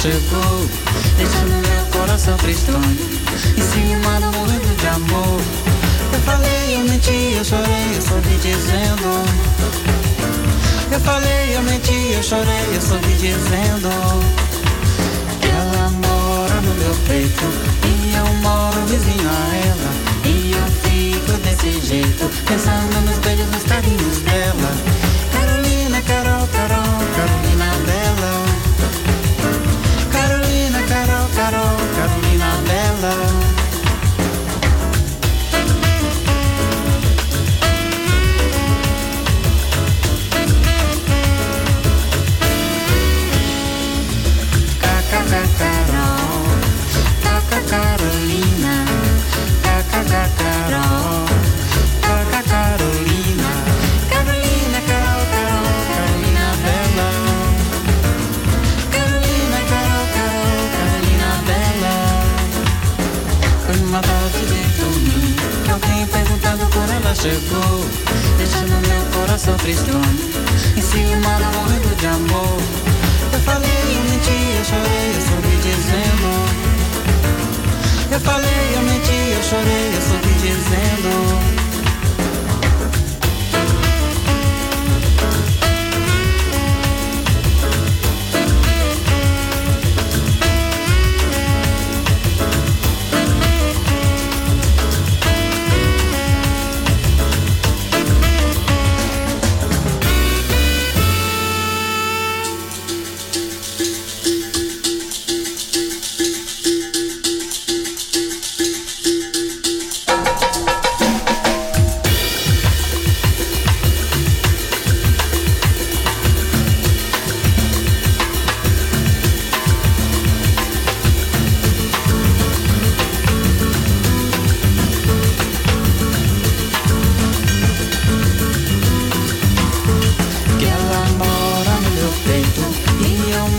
Chegou, deixando meu coração tristonho, enciumado, morrendo de amor. Eu falei, eu menti, eu chorei, eu sorri dizendo. Eu falei, eu menti, eu chorei, eu sorri dizendo. Ela mora no meu peito e eu moro vizinho a ela. E eu fico desse jeito, pensando nos beijos, nos carinhos dela.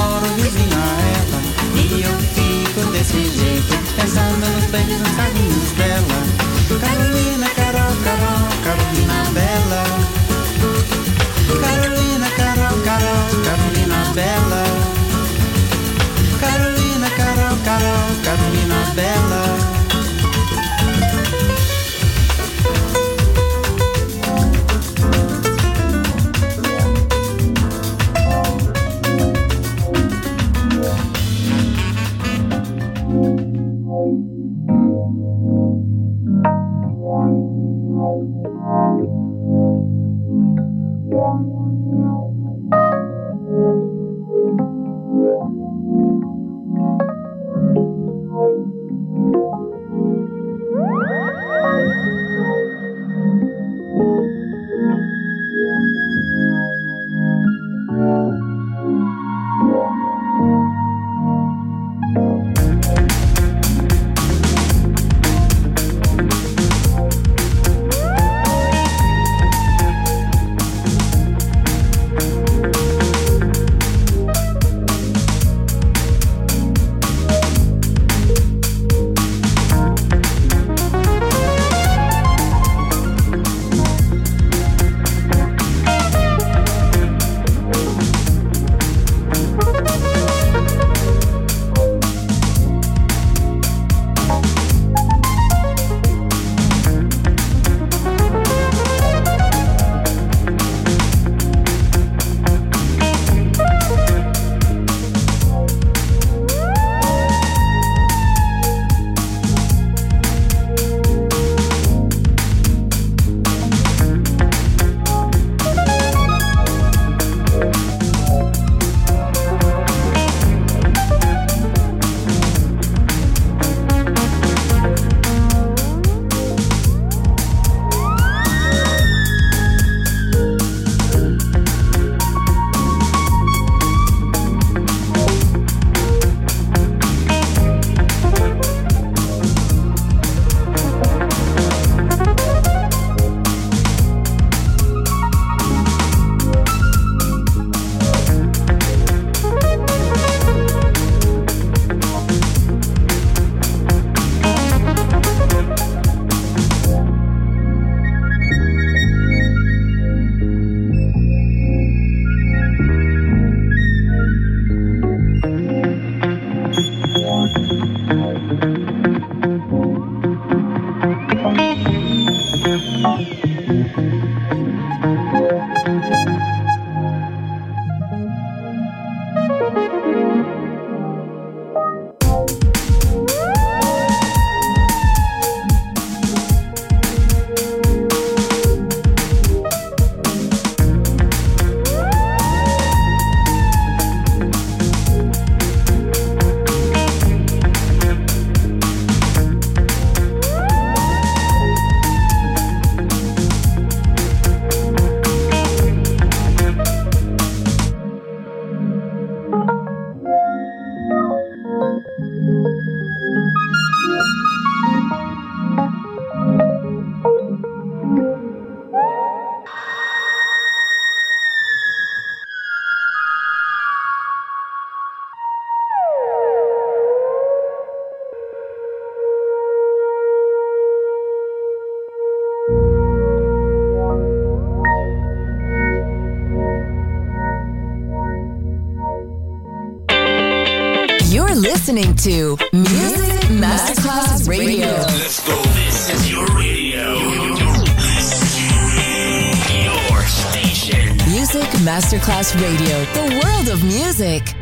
Moro vizinha a ela. E eu fico desse jeito Pensando nos beijos nos caminhos dela. Carolina, Carol, Carol, Carolina Bela. Carolina, Carol, Carol, Carolina Bela. Carolina, Carol, Carol, Carolina Bela. To Music Masterclass Radio. Let's go. This is your radio. Your station. Music Masterclass Radio, the world of music.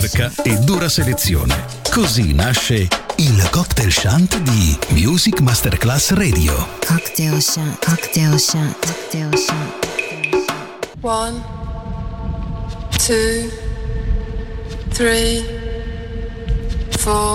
Ricerca e dura selezione. Così nasce il cocktail shant di Music Masterclass Radio. Cocktail Ocean, Cocktail Ocean, Cocktail Ocean. One, two, three, four.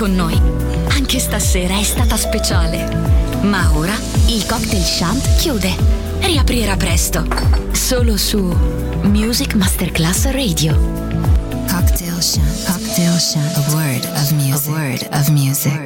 Con noi. Anche stasera è stata speciale. Ma ora il cocktail shant chiude. Riaprirà presto. Solo su Music Masterclass Radio. Cocktail Shant. Cocktail Shant. A word of music. A word of music.